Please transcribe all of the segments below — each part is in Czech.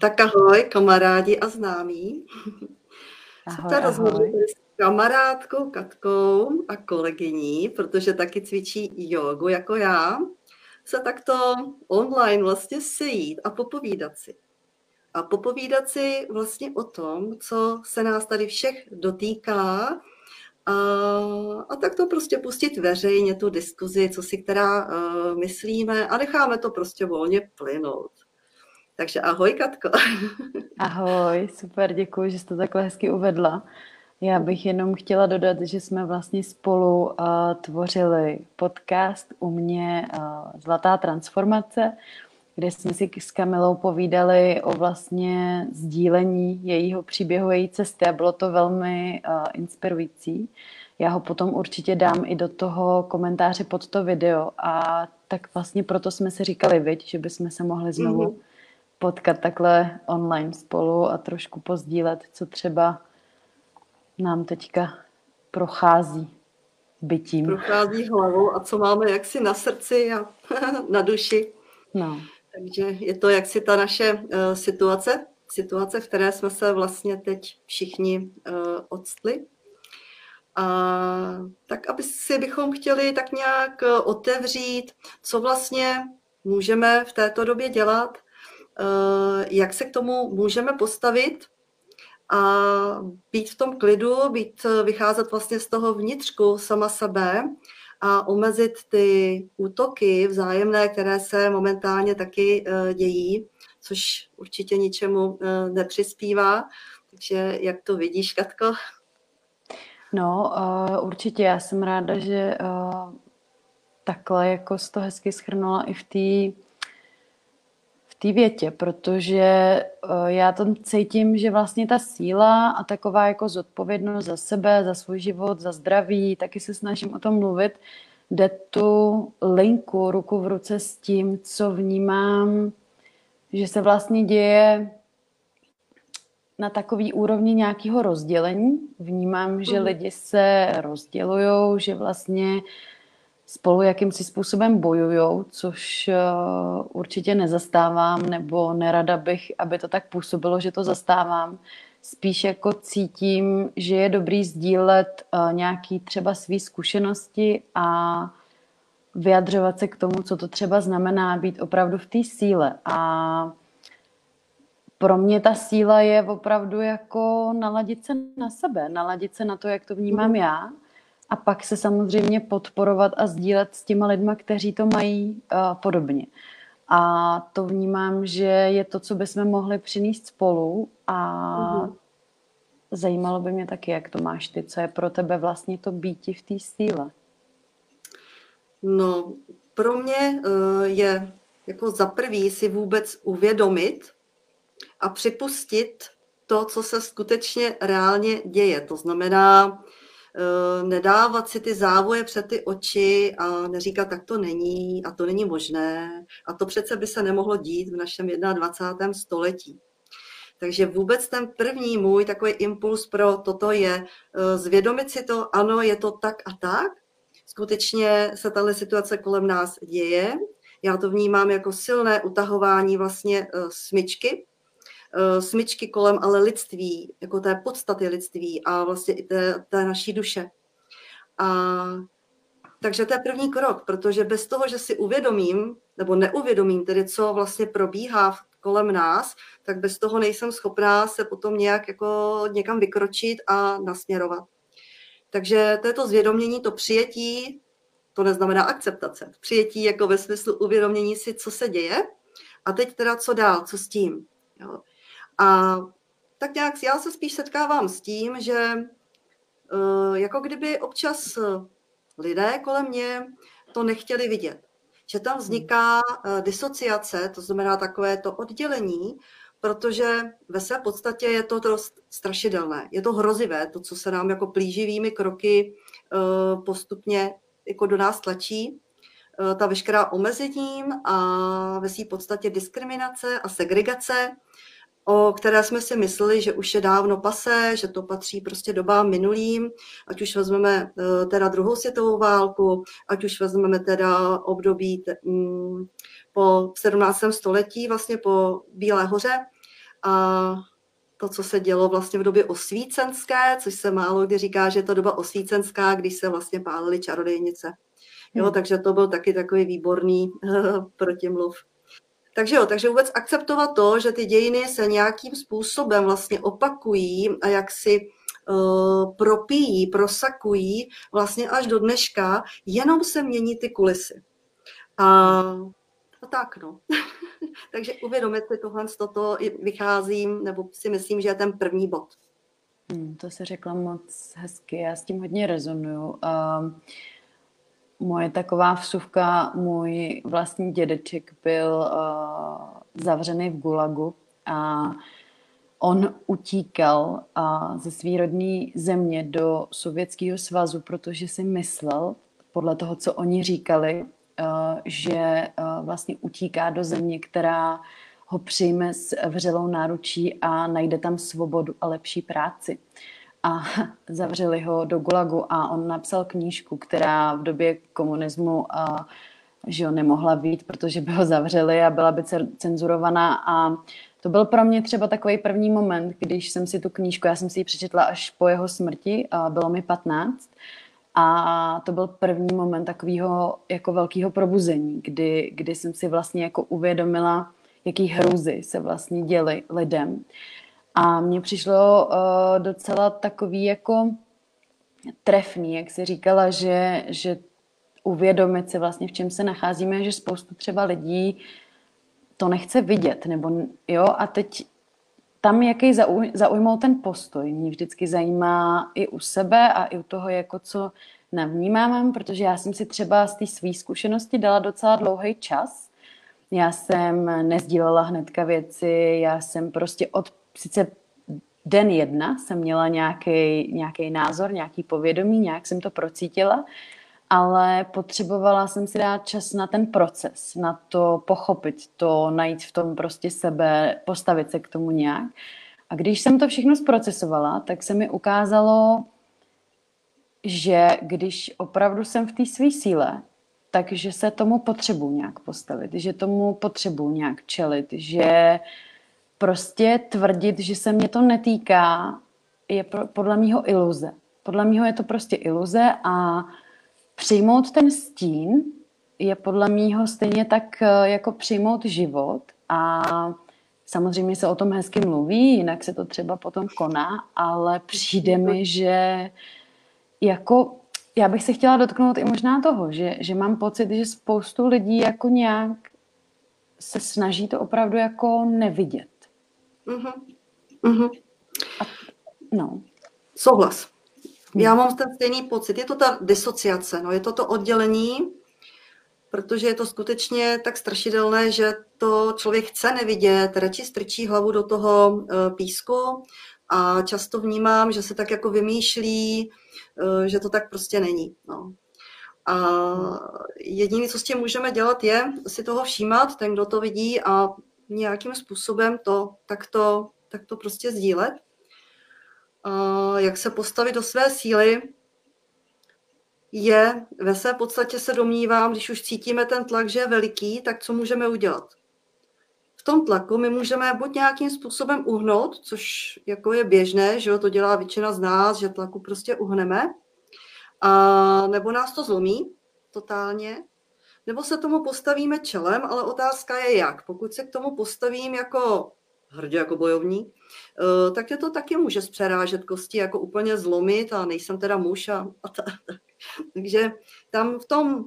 Tak ahoj, kamarádi a známí. Ahoj, Super ahoj. s kamarádkou Katkou a kolegyní, protože taky cvičí jogu jako já, se takto online vlastně sejít a popovídat si. A popovídat si vlastně o tom, co se nás tady všech dotýká a, a tak to prostě pustit veřejně, tu diskuzi, co si která uh, myslíme a necháme to prostě volně plynout. Takže ahoj, Katko. Ahoj, super, děkuji, že jsi to takhle hezky uvedla. Já bych jenom chtěla dodat, že jsme vlastně spolu uh, tvořili podcast u mě uh, Zlatá transformace, kde jsme si s Kamilou povídali o vlastně sdílení jejího příběhu, její cesty a bylo to velmi uh, inspirující. Já ho potom určitě dám i do toho komentáře pod to video a tak vlastně proto jsme si říkali, viď, že bychom se mohli znovu mm-hmm potkat takhle online spolu a trošku pozdílet, co třeba nám teďka prochází bytím. Prochází hlavou a co máme jaksi na srdci a na duši. No. Takže je to jaksi ta naše uh, situace, situace, v které jsme se vlastně teď všichni uh, odstli. A tak, aby si bychom chtěli tak nějak uh, otevřít, co vlastně můžeme v této době dělat, Eh, jak se k tomu můžeme postavit a být v tom klidu, být, eh, vycházet vlastně z toho vnitřku sama sebe a omezit ty útoky vzájemné, které se momentálně taky eh, dějí, což určitě ničemu nepřispívá. Takže jak to vidíš, Katko? No, určitě. Já jsem ráda, že takhle jako z to hezky schrnula i v té té větě, protože uh, já tam cítím, že vlastně ta síla a taková jako zodpovědnost za sebe, za svůj život, za zdraví, taky se snažím o tom mluvit, jde tu linku ruku v ruce s tím, co vnímám, že se vlastně děje na takový úrovni nějakého rozdělení. Vnímám, že mhm. lidi se rozdělují, že vlastně spolu jakýmsi způsobem bojují, což uh, určitě nezastávám, nebo nerada bych, aby to tak působilo, že to zastávám. Spíš jako cítím, že je dobrý sdílet uh, nějaký třeba své zkušenosti a vyjadřovat se k tomu, co to třeba znamená být opravdu v té síle. A pro mě ta síla je opravdu jako naladit se na sebe, naladit se na to, jak to vnímám mm-hmm. já a pak se samozřejmě podporovat a sdílet s těma lidma, kteří to mají uh, podobně. A to vnímám, že je to, co bychom mohli přinést spolu a mm-hmm. zajímalo by mě taky, jak to máš ty, co je pro tebe vlastně to býti v té síle. No, pro mě uh, je jako za prvý si vůbec uvědomit a připustit to, co se skutečně reálně děje. To znamená, nedávat si ty závoje před ty oči a neříkat, tak to není a to není možné a to přece by se nemohlo dít v našem 21. století. Takže vůbec ten první můj takový impuls pro toto je eh, zvědomit si to, ano, je to tak a tak, skutečně se tahle situace kolem nás děje, já to vnímám jako silné utahování vlastně eh, smyčky, Eh, smyčky kolem ale lidství, jako té podstaty lidství a vlastně i té, té naší duše. A takže to je první krok, protože bez toho, že si uvědomím, nebo neuvědomím tedy, co vlastně probíhá kolem nás, tak bez toho nejsem schopná se potom nějak jako někam vykročit a nasměrovat. Takže to je to zvědomění, to přijetí, to neznamená akceptace. Přijetí jako ve smyslu uvědomění si, co se děje a teď teda co dál, co s tím. Jo. A tak nějak já se spíš setkávám s tím, že eh, jako kdyby občas lidé kolem mě to nechtěli vidět. Že tam vzniká eh, disociace, to znamená takové to oddělení, protože ve své podstatě je to dost strašidelné. Je to hrozivé, to, co se nám jako plíživými kroky eh, postupně jako do nás tlačí, ta veškerá omezením a ve své podstatě diskriminace a segregace, o které jsme si mysleli, že už je dávno pase, že to patří prostě dobám minulým, ať už vezmeme eh, teda druhou světovou válku, ať už vezmeme teda období mm, po 17. století, vlastně po Bílé hoře, a to, co se dělo vlastně v době osvícenské, což se málo kdy říká, že je to doba osvícenská, když se vlastně pálily čarodejnice. Jo, hmm. takže to byl taky takový výborný protimluv. Takže jo, takže vůbec akceptovat to, že ty dějiny se nějakým způsobem vlastně opakují a jak si uh, propíjí, prosakují vlastně až do dneška, jenom se mění ty kulisy. A, a tak no. takže uvědomit si tohle, toto vycházím, nebo si myslím, že je ten první bod. Hmm, to se řekla moc hezky, já s tím hodně rezonuju. Uh, moje taková vsuvka, můj vlastní dědeček byl uh, zavřený v Gulagu a on utíkal uh, ze své rodné země do Sovětského svazu, protože si myslel, podle toho, co oni říkali, uh, že uh, vlastně utíká do země, která ho přijme s vřelou náručí a najde tam svobodu a lepší práci. Uh, a zavřeli ho do Gulagu a on napsal knížku, která v době komunismu a, že ho nemohla být, protože by ho zavřeli a byla by cenzurovaná a to byl pro mě třeba takový první moment, když jsem si tu knížku, já jsem si ji přečetla až po jeho smrti, a bylo mi 15 a to byl první moment takového jako velkého probuzení, kdy, kdy jsem si vlastně jako uvědomila, jaký hrůzy se vlastně děly lidem. A mně přišlo uh, docela takový jako trefný, jak jsi říkala, že, že uvědomit si vlastně, v čem se nacházíme, že spoustu třeba lidí to nechce vidět, nebo jo, a teď tam, jaký zauj, zaujmou ten postoj, mě vždycky zajímá i u sebe a i u toho, jako co navnímám, protože já jsem si třeba z té své zkušenosti dala docela dlouhý čas. Já jsem nezdílela hnedka věci, já jsem prostě od sice den jedna jsem měla nějaký, názor, nějaký povědomí, nějak jsem to procítila, ale potřebovala jsem si dát čas na ten proces, na to pochopit to, najít v tom prostě sebe, postavit se k tomu nějak. A když jsem to všechno zprocesovala, tak se mi ukázalo, že když opravdu jsem v té své síle, takže se tomu potřebuji nějak postavit, že tomu potřebuji nějak čelit, že prostě tvrdit, že se mě to netýká, je pro, podle mého iluze. Podle mého je to prostě iluze a přijmout ten stín je podle mého stejně tak eh, jako přijmout život a samozřejmě se o tom hezky mluví, jinak se to třeba potom koná, ale přijde mi, že jako já bych se chtěla dotknout i možná toho, že, že mám pocit, že spoustu lidí jako nějak se snaží to opravdu jako nevidět. Uh-huh. A, no. Souhlas. Hm. Já mám ten stejný pocit. Je to ta disociace, no, je to to oddělení, protože je to skutečně tak strašidelné, že to člověk chce nevidět, radši strčí hlavu do toho uh, písku a často vnímám, že se tak jako vymýšlí, uh, že to tak prostě není. No. A jediné, co s tím můžeme dělat, je si toho všímat, ten, kdo to vidí a nějakým způsobem to takto, takto prostě sdílet. Jak se postavit do své síly, je ve své podstatě se domnívám, když už cítíme ten tlak, že je veliký, tak co můžeme udělat? V tom tlaku my můžeme buď nějakým způsobem uhnout, což jako je běžné, že to dělá většina z nás, že tlaku prostě uhneme, a nebo nás to zlomí totálně, nebo se tomu postavíme čelem, ale otázka je jak. Pokud se k tomu postavím jako hrdě jako bojovník, eh, tak je to taky může zpřerážet kosti, jako úplně zlomit a nejsem teda muž a, a tak. Takže tam v tom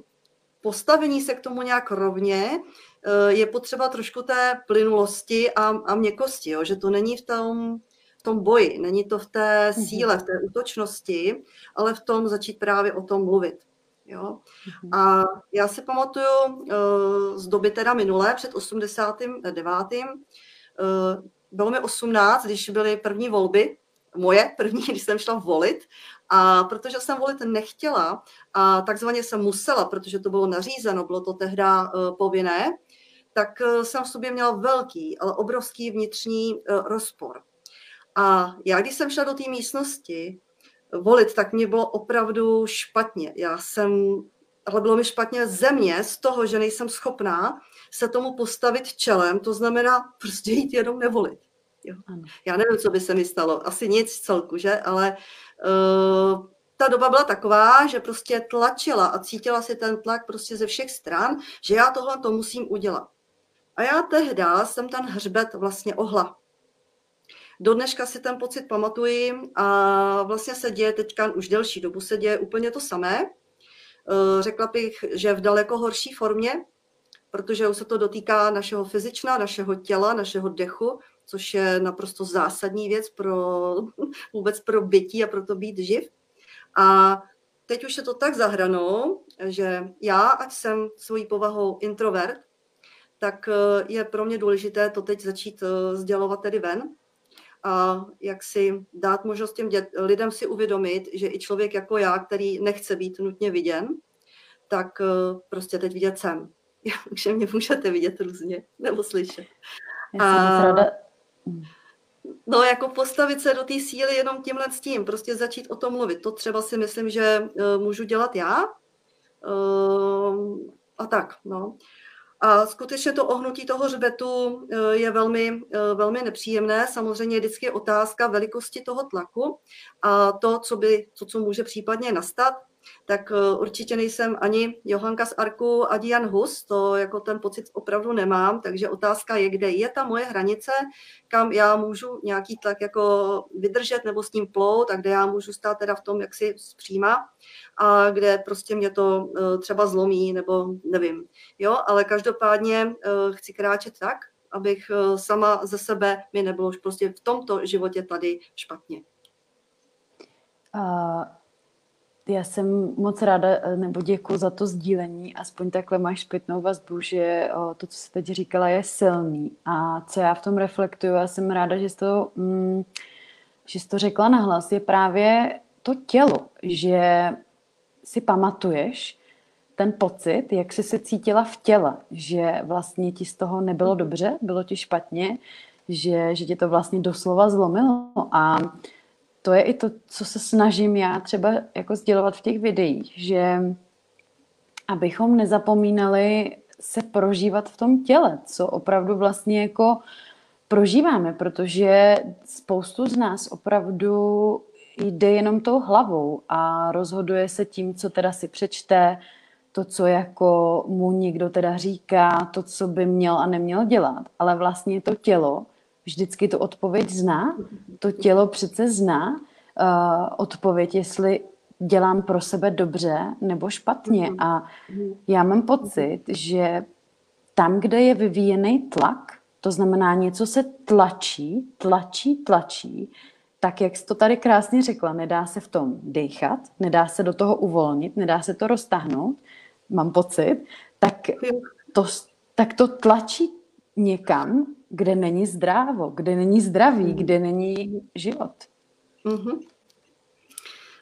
postavení se k tomu nějak rovně eh, je potřeba trošku té plynulosti a, a měkkosti, jo? že to není v tom, v tom boji, není to v té mhm. síle, v té útočnosti, ale v tom začít právě o tom mluvit. Jo? Mhm. A já si pamatuju uh, z doby teda minulé, před 89. Uh, bylo mi 18, když byly první volby, moje první, když jsem šla volit. A protože jsem volit nechtěla a takzvaně jsem musela, protože to bylo nařízeno, bylo to tehdy uh, povinné, tak jsem v sobě měla velký, ale obrovský vnitřní rozpor. A já, když jsem šla do té místnosti, volit, tak mě bylo opravdu špatně. Já jsem, ale bylo mi špatně země z toho, že nejsem schopná se tomu postavit čelem, to znamená prostě jít jenom nevolit. Jo. Já nevím, co by se mi stalo. Asi nic celku, že? Ale uh, ta doba byla taková, že prostě tlačila a cítila si ten tlak prostě ze všech stran, že já tohle to musím udělat. A já tehdy jsem ten hřbet vlastně ohla. Do dneška si ten pocit pamatuji a vlastně se děje teďka už delší dobu se děje úplně to samé. Eh, řekla bych, že v daleko horší formě, protože už se to dotýká našeho fyzična, našeho těla, našeho dechu, což je naprosto zásadní věc pro vůbec pro bytí a pro to být živ. A teď už je to tak zahranou, že já, ať jsem svojí povahou introvert, tak eh, je pro mě důležité to teď začít eh, sdělovat tedy ven a jak si dát možnost těm dět, lidem si uvědomit, že i člověk jako já, který nechce být nutně viděn, tak eh, prostě teď vidět jsem. Takže mě můžete vidět různě nebo slyšet. Já jsem a. No, jako postavit se do té síly jenom tímhle s tím, prostě začít o tom mluvit. To třeba si myslím, že uh, můžu dělat já. Uh, a tak, no. A skutečně to ohnutí toho hřbetu eh, je velmi, eh, velmi nepříjemné. Samozřejmě je otázka velikosti toho tlaku a to, co, by, to, co může případně nastat tak eh, určitě nejsem ani Johanka z Arku, ani Jan Hus, to jako ten pocit opravdu nemám, takže otázka je, kde je ta moje hranice, kam já můžu nějaký tlak jako vydržet nebo s ním plout a kde já můžu stát teda v tom, jak si zpříma a kde prostě mě to eh, třeba zlomí nebo nevím. Jo, ale každopádně eh, chci kráčet tak, abych sama ze sebe mi nebylo už prostě v tomto životě tady špatně. Uh já jsem moc ráda, eh, nebo děkuji za to sdílení, aspoň takhle máš zpětnou vazbu, že to, co jsi teď říkala, je silný. A co já v tom reflektuju, já jsem ráda, že jsi to, mm, že jsi to řekla nahlas, je právě to tělo, že si pamatuješ ten pocit, jak jsi se cítila v těle, že vlastně ti z toho nebylo dobře, bylo ti špatně, že, že tě to vlastně doslova zlomilo a to je i to, co se snažím já třeba jako sdělovat v těch videích, že abychom nezapomínali se prožívat v tom těle, co opravdu vlastně jako prožíváme, protože spoustu z nás opravdu jde jenom tou hlavou a rozhoduje se tím, co teda si přečte, to, co jako mu někdo teda říká, to, co by měl a neměl dělat. Ale vlastně to tělo vždycky tu odpověď zná. To tělo přece zná uh, odpověď, jestli dělám pro sebe dobře nebo špatně. Mhm. A já mám pocit, že tam, kde je vyvíjený tlak, to znamená něco se tlačí, tlačí, tlačí, tak jak jsi to tady krásně řekla, nedá se v tom dechat, nedá se do toho uvolnit, nedá se to roztáhnout, mám pocit, tak to, tak to tlačí někam, kde není zdrávo, kde není zdraví, mm. kde není život. Mm-hmm.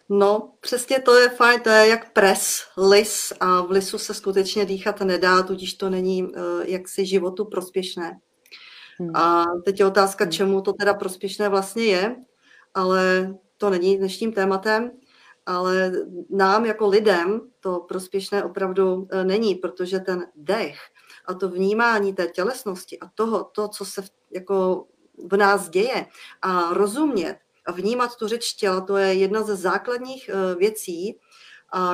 No, přesně to je fajn, to je jak pres, lis a v lisu se skutečně dýchat nedá, tudíž to není uh, jaksi životu prospěšné. Hmm. A teď je otázka, hmm. čemu to teda prospěšné vlastně je, ale to není dnešním tématem, ale nám jako lidem to prospěšné opravdu eh, není, protože ten dech a to vnímání té tělesnosti a toho, to, co se v, jako v nás děje a rozumět a vnímat tu řeč těla, to je jedna ze základních eh, věcí,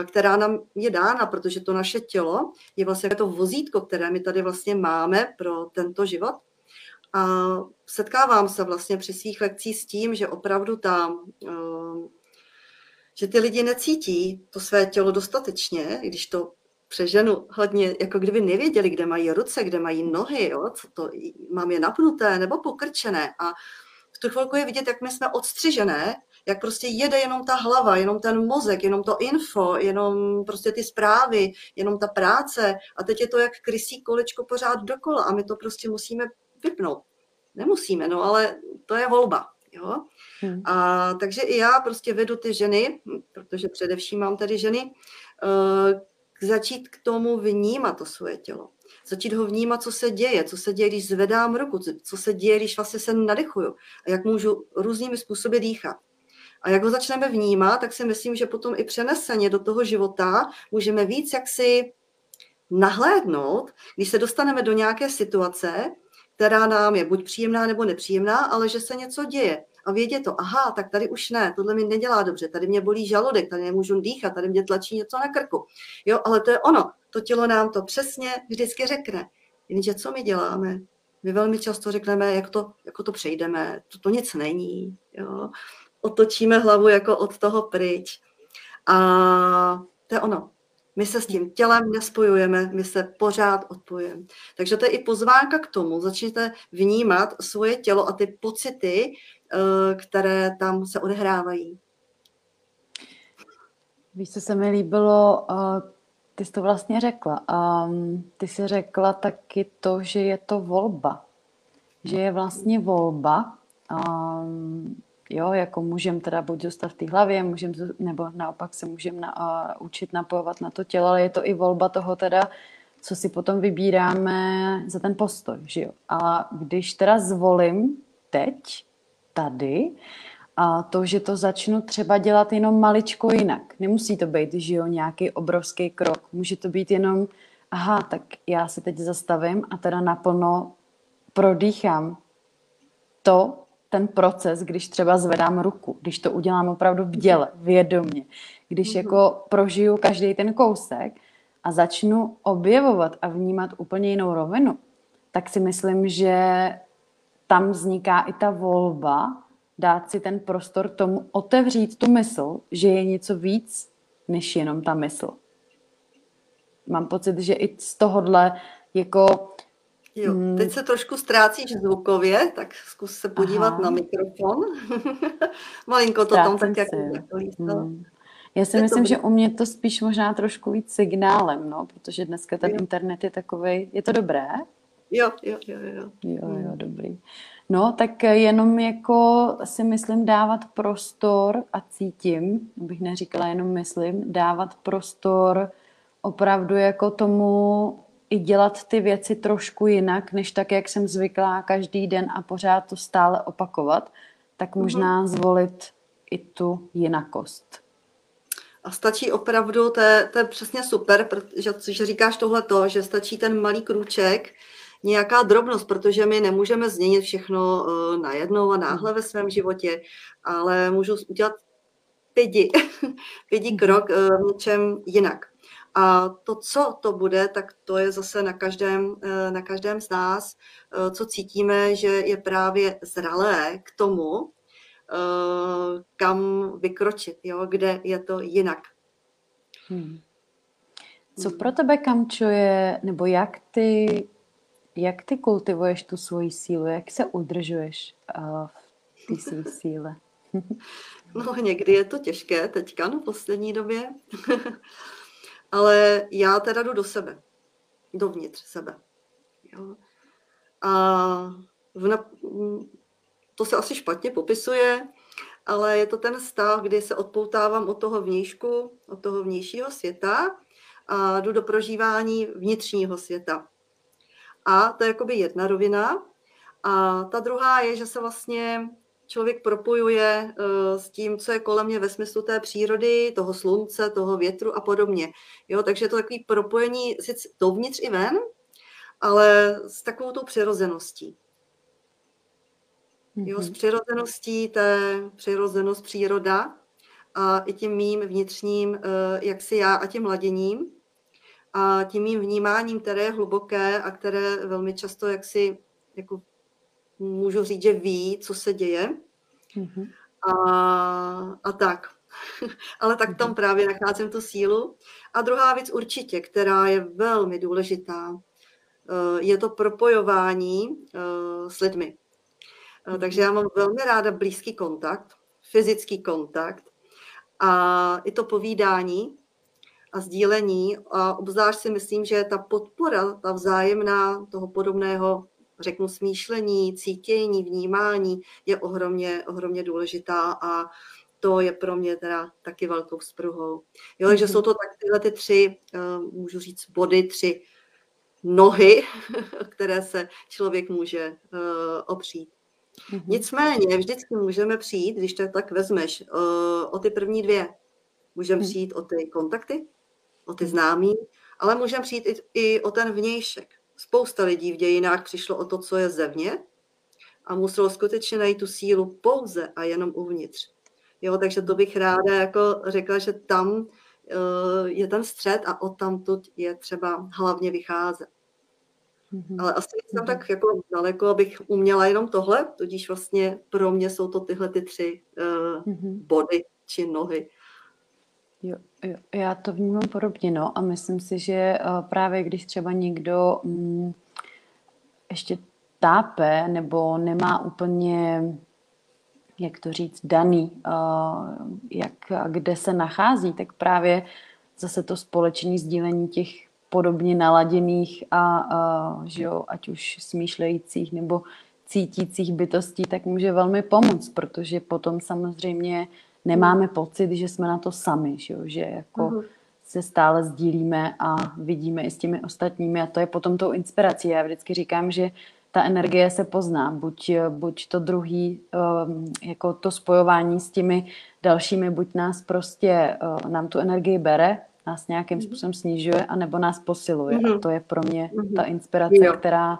která nám je dána, protože to naše tělo je vlastně to vozítko, které my tady vlastně máme pro tento život. A setkávám se vlastně při svých lekcích s tím, že opravdu ta, eh, že ty lidi necítí to své tělo dostatečně, když to přeženu hodně, jako kdyby nevěděli, kde mají ruce, kde mají nohy, jo, co to, mám je napnuté nebo pokrčené a v tu chvilku je vidět, jak my jsme odstřižené, jak prostě jede jenom ta hlava, jenom ten mozek, jenom to info, jenom prostě ty zprávy, jenom ta práce a teď je to jak krysí kolečko pořád dokola a my to prostě musíme vypnout. Nemusíme, no ale to je volba. Jo? Hmm. A takže i já prostě vedu ty ženy, protože především mám tady ženy, eh, začít k tomu vnímat to svoje tělo. Začít ho vnímat, co se děje, co se děje, když zvedám ruku, co se děje, když vlastně se nadechuju a jak můžu různými způsoby dýchat. A jak ho začneme vnímat, tak si myslím, že potom i přeneseně do toho života můžeme víc jaksi nahlédnout, když se dostaneme do nějaké situace, která nám je buď příjemná nebo nepříjemná, ale že se něco děje a vědět to, aha, tak tady už ne, tohle mi nedělá dobře, tady mě bolí žaludek, tady nemůžu dýchat, tady mě tlačí něco na krku. Jo, ale to je ono, to tělo nám to přesně vždycky řekne. Jenže co my děláme? My velmi často řekneme, jak to, jako to přejdeme, to, to nic není. Jo? Otočíme hlavu jako od toho pryč. A to je ono. My se s tím tělem nespojujeme, my se pořád odpojujeme. Takže to je i pozvánka k tomu, začněte vnímat svoje tělo a ty pocity, které tam se odehrávají. Víš, co se mi líbilo, eh, ty jsi to vlastně řekla. Um, ty jsi řekla taky to, že je to volba. Že je vlastně volba. Um, jo, jako můžem teda buď zůstat v té hlavě, můžem, nebo naopak se můžem na, uh, učit napojovat na to tělo, ale je to i volba toho teda, co si potom vybíráme za ten postoj, že jo. A když teda zvolím teď, tady, a to, že to začnu třeba dělat jenom maličko jinak. Nemusí to být, že jo, nějaký obrovský krok. Může to být jenom, aha, tak já se teď zastavím a teda naplno prodýchám to, ten proces, když třeba zvedám ruku, když to udělám opravdu v děle, vědomě, když mm-hmm. jako prožiju každý ten kousek a začnu objevovat a vnímat úplně jinou rovinu, tak si myslím, že tam vzniká i ta volba dát si ten prostor tomu otevřít tu mysl, že je něco víc než jenom ta mysl. Mám pocit, že i z tohohle jako... Jo, mm, teď se trošku ztrácíš zvukově, tak zkus se podívat Aha. na mikrofon. Malinko to Ztrácím tam tak jako hmm. Já si je myslím, to... že u mě to spíš možná trošku víc signálem, no, protože dneska ten jo. internet je takový. Je to dobré? Jo, jo, jo, jo. Jo, jo, hmm. dobrý. No, tak jenom jako si myslím dávat prostor a cítím, bych neříkala jenom myslím, dávat prostor opravdu jako tomu i dělat ty věci trošku jinak, než tak, jak jsem zvyklá každý den a pořád to stále opakovat, tak mhm. možná zvolit i tu jinakost. A stačí opravdu, to je, to je přesně super, protože že říkáš tohleto, že stačí ten malý krůček, nějaká drobnost, protože my nemůžeme změnit všechno uh, najednou a náhle ve svém životě, ale můžu udělat pěti, pěti krok uh, v něčem jinak. A to, co to bude, tak to je zase na každém, uh, na každém z nás, uh, co cítíme, že je právě zralé k tomu, uh, kam vykročit, jo, kde je to jinak. Hmm. Co pro tebe, Kamčo, je, nebo jak ty jak ty kultivuješ tu svoji sílu? Jak se udržuješ uh, v té své síle? no někdy je to těžké teďka, no poslední době. Ale já teda jdu do sebe. Dovnitř sebe. Jo. A v nap- to se asi špatně popisuje, ale je to ten stav, kdy se odpoutávám od toho vnějšku, od toho vnějšího světa a jdu do prožívání vnitřního světa. A to je jakoby jedna rovina. A ta druhá je, že se vlastně člověk propojuje uh, s tím, co je kolem mě ve smyslu té přírody, toho slunce, toho větru a podobně. Jo, takže je to takový propojení sice dovnitř i ven, ale s takovou tou přirozeností. Jo, s mhm. přirozeností, to je přirozenost příroda a i tím mým vnitřním, uh, jak si já a tím laděním a tím mým vnímáním, které je hluboké a které velmi často jaksi, jako můžu říct, že ví, co se děje. Mm-hmm. A, a tak. Ale tak tam mhm. právě nacházím tu sílu. A druhá věc určitě, která je velmi důležitá, eh, je to propojování eh, s lidmi. Eh, takže já mám velmi ráda blízký kontakt, fyzický kontakt a i to povídání, a sdílení. A obzvlášť si myslím, že ta podpora, ta vzájemná toho podobného, řeknu, smýšlení, cítění, vnímání je ohromně, ohromně důležitá a to je pro mě teda taky velkou spruhou. Jo, takže mm-hmm. jsou to tak tyhle ty tři, eh, můžu říct, body, tři nohy, které se člověk může eh, opřít. Mm-hmm. Nicméně vždycky můžeme přijít, když to tak vezmeš, eh, o ty první dvě. Můžeme přijít o ty kontakty, o ty známí, ale můžeme přijít i, i o ten vnějšek, spousta lidí v dějinách přišlo o to, co je zevně a muselo skutečně najít tu sílu pouze a jenom uvnitř. Jo, takže to bych ráda jako řekla, že tam eh, je ten střed a od tamtud je třeba hlavně vycházet. Mm-hmm. Ale asi jsem mm-hmm. tak jako daleko, abych uměla jenom tohle, tudíž vlastně pro mě jsou to tyhle ty tři uh, mm-hmm. body či nohy. Jo, jo, já to vnímám podobně, no, a myslím si, že uh, právě když třeba někdo um, ještě tápe nebo nemá úplně, jak to říct, daný, uh, jak, kde se nachází, tak právě zase to společné sdílení těch podobně naladěných a, a že jo, ať už smýšlejících nebo cítících bytostí, tak může velmi pomoct, protože potom samozřejmě nemáme pocit, že jsme na to sami, že, jo? že jako uh-huh. se stále sdílíme a vidíme i s těmi ostatními a to je potom tou inspirací. Já vždycky říkám, že ta energie se pozná, buď, buď to druhý, um, jako to spojování s těmi dalšími, buď nás prostě, uh, nám tu energii bere, nás nějakým mhm. způsobem snižuje, anebo nás posiluje. Mm-hmm. A to je pro mě mm-hmm. ta inspirace, která,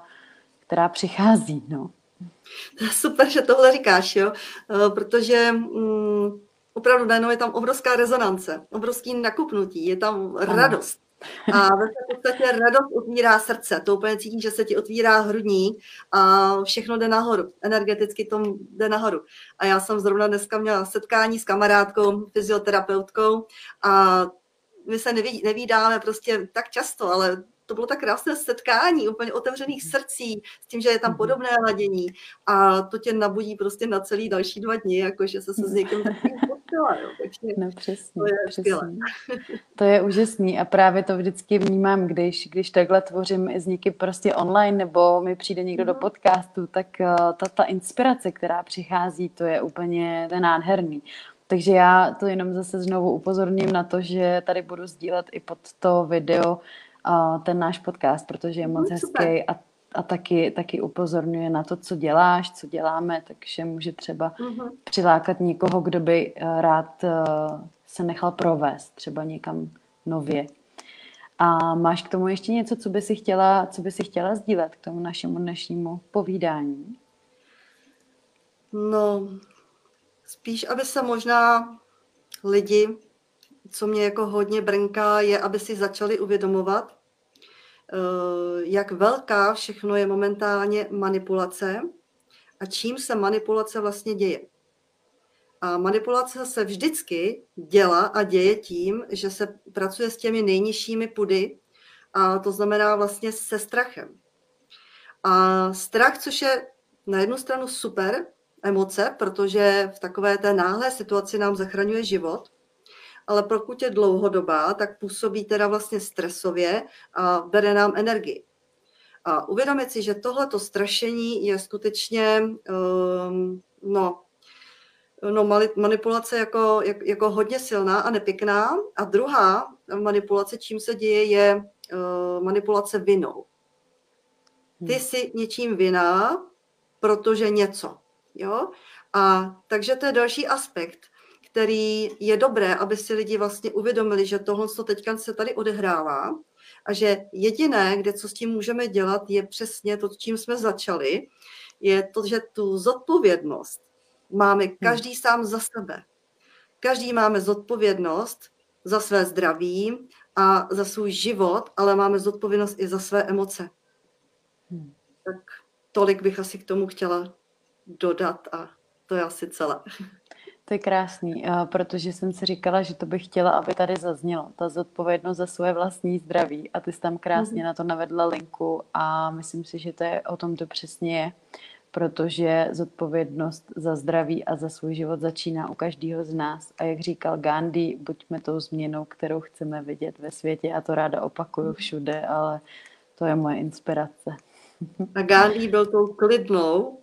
která přichází. No. Super, že tohle říkáš, jo? Eh, protože mm, opravdu najednou je tam obrovská rezonance, obrovský nakupnutí, je tam ano. radost. A ve v podstatě radost otvírá srdce. To úplně cítím, že se ti otvírá hrudní a všechno jde nahoru. Energeticky to jde nahoru. A já jsem zrovna dneska měla setkání s kamarádkou, fyzioterapeutkou a my se neví, nevídáme prostě tak často, ale to bylo tak krásné setkání, úplně otevřených srdcí, s tím, že je tam mhm. podobné ladění a to tě nabudí prostě na celý další dva dny, jakože se se s někým potkala, jo. Takže no, přesně, to je přesně. To je úžasný a právě to vždycky vnímám, když, když takhle tvořím i s někým prostě online nebo mi přijde někdo do mhm. podcastu, tak uh, ta, ta inspirace, která přichází, to je úplně nádherný. Takže já to jenom zase znovu upozorním na to, že tady budu sdílet i pod to video ten náš podcast, protože je moc no, hezký a, a taky, taky upozorňuje na to, co děláš, co děláme, takže může třeba uh-huh. přilákat někoho, kdo by uh, rád uh, se nechal provést třeba někam nově. A máš k tomu ještě něco, co by si chtěla, co by si chtěla sdílet k tomu našemu dnešnímu povídání? No, Spíš, aby se možná lidi, co mě jako hodně brnká, je, aby si začali uvědomovat, eh, jak velká všechno je momentálně manipulace a čím se manipulace vlastně děje. A manipulace se vždycky dělá a děje tím, že se pracuje s těmi nejnižšími pudy, a to znamená vlastně se strachem. A strach, což je na jednu stranu super, emoce, protože v takové té náhlé situaci nám zachraňuje život, ale pokud je dlouhodobá, tak působí teda vlastně stresově a bere nám energii. A uvědomit si, že tohleto strašení je skutečně um, no, no, manipulace jako, jak, jako hodně silná a nepěkná. A druhá manipulace, čím se děje, je uh, manipulace vinou. Ty hmm. jsi něčím viná, protože něco. Jo? A takže to je další aspekt, který je dobré, aby si lidi vlastně uvědomili, že tohle, co teďka se tady odehrává, a že jediné, kde co s tím můžeme dělat, je přesně to, čím jsme začali, je to, že tu zodpovědnost máme hmm. každý hmm. sám za sebe. Každý máme zodpovědnost za své zdraví a za svůj život, ale máme zodpovědnost i za své emoce. Hmm. Tak tolik bych asi k tomu chtěla dodat a to je asi celé. To je krásný, protože jsem si říkala, že to bych chtěla, aby tady zaznělo. Ta zodpovědnost za svoje vlastní zdraví. A ty jsi tam krásně mm-hmm. na to navedla linku a myslím si, že to je o tom to přesně je. Protože zodpovědnost za zdraví a za svůj život začíná u každého z nás. A jak říkal Gandhi, buďme tou změnou, kterou chceme vidět ve světě. A to ráda opakuju všude, ale to je moje inspirace. A Gandhi byl tou klidnou,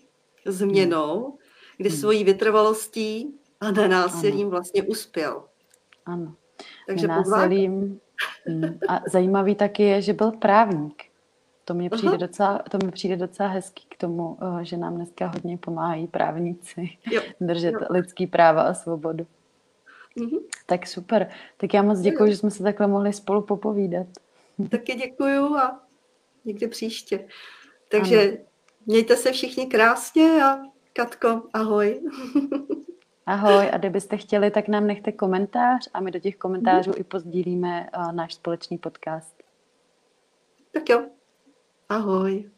změnou, kdy hmm. svojí vytrvalostí a nenásilím vlastně uspěl. Ano. Takže nenásilím. Hmm. A zajímavý taky je, že byl právník. To mi přijde, docela, to mi přijde docela hezký k tomu, eh, že nám dneska hodně pomáhají právníci jo. držet jo. lidský práva a svobodu. Mm-hmm. Tak super. Tak já moc děkuji, že jsme se takhle mohli spolu popovídat. Taky děkuju a někdy příště. Takže ano. mějte se všichni krásně a Katko, ahoj. Ahoj a kdybyste chtěli, tak nám nechte komentář a my do těch komentářů mm. i pozdílíme uh, náš společný podcast. Tak jo. Ahoj.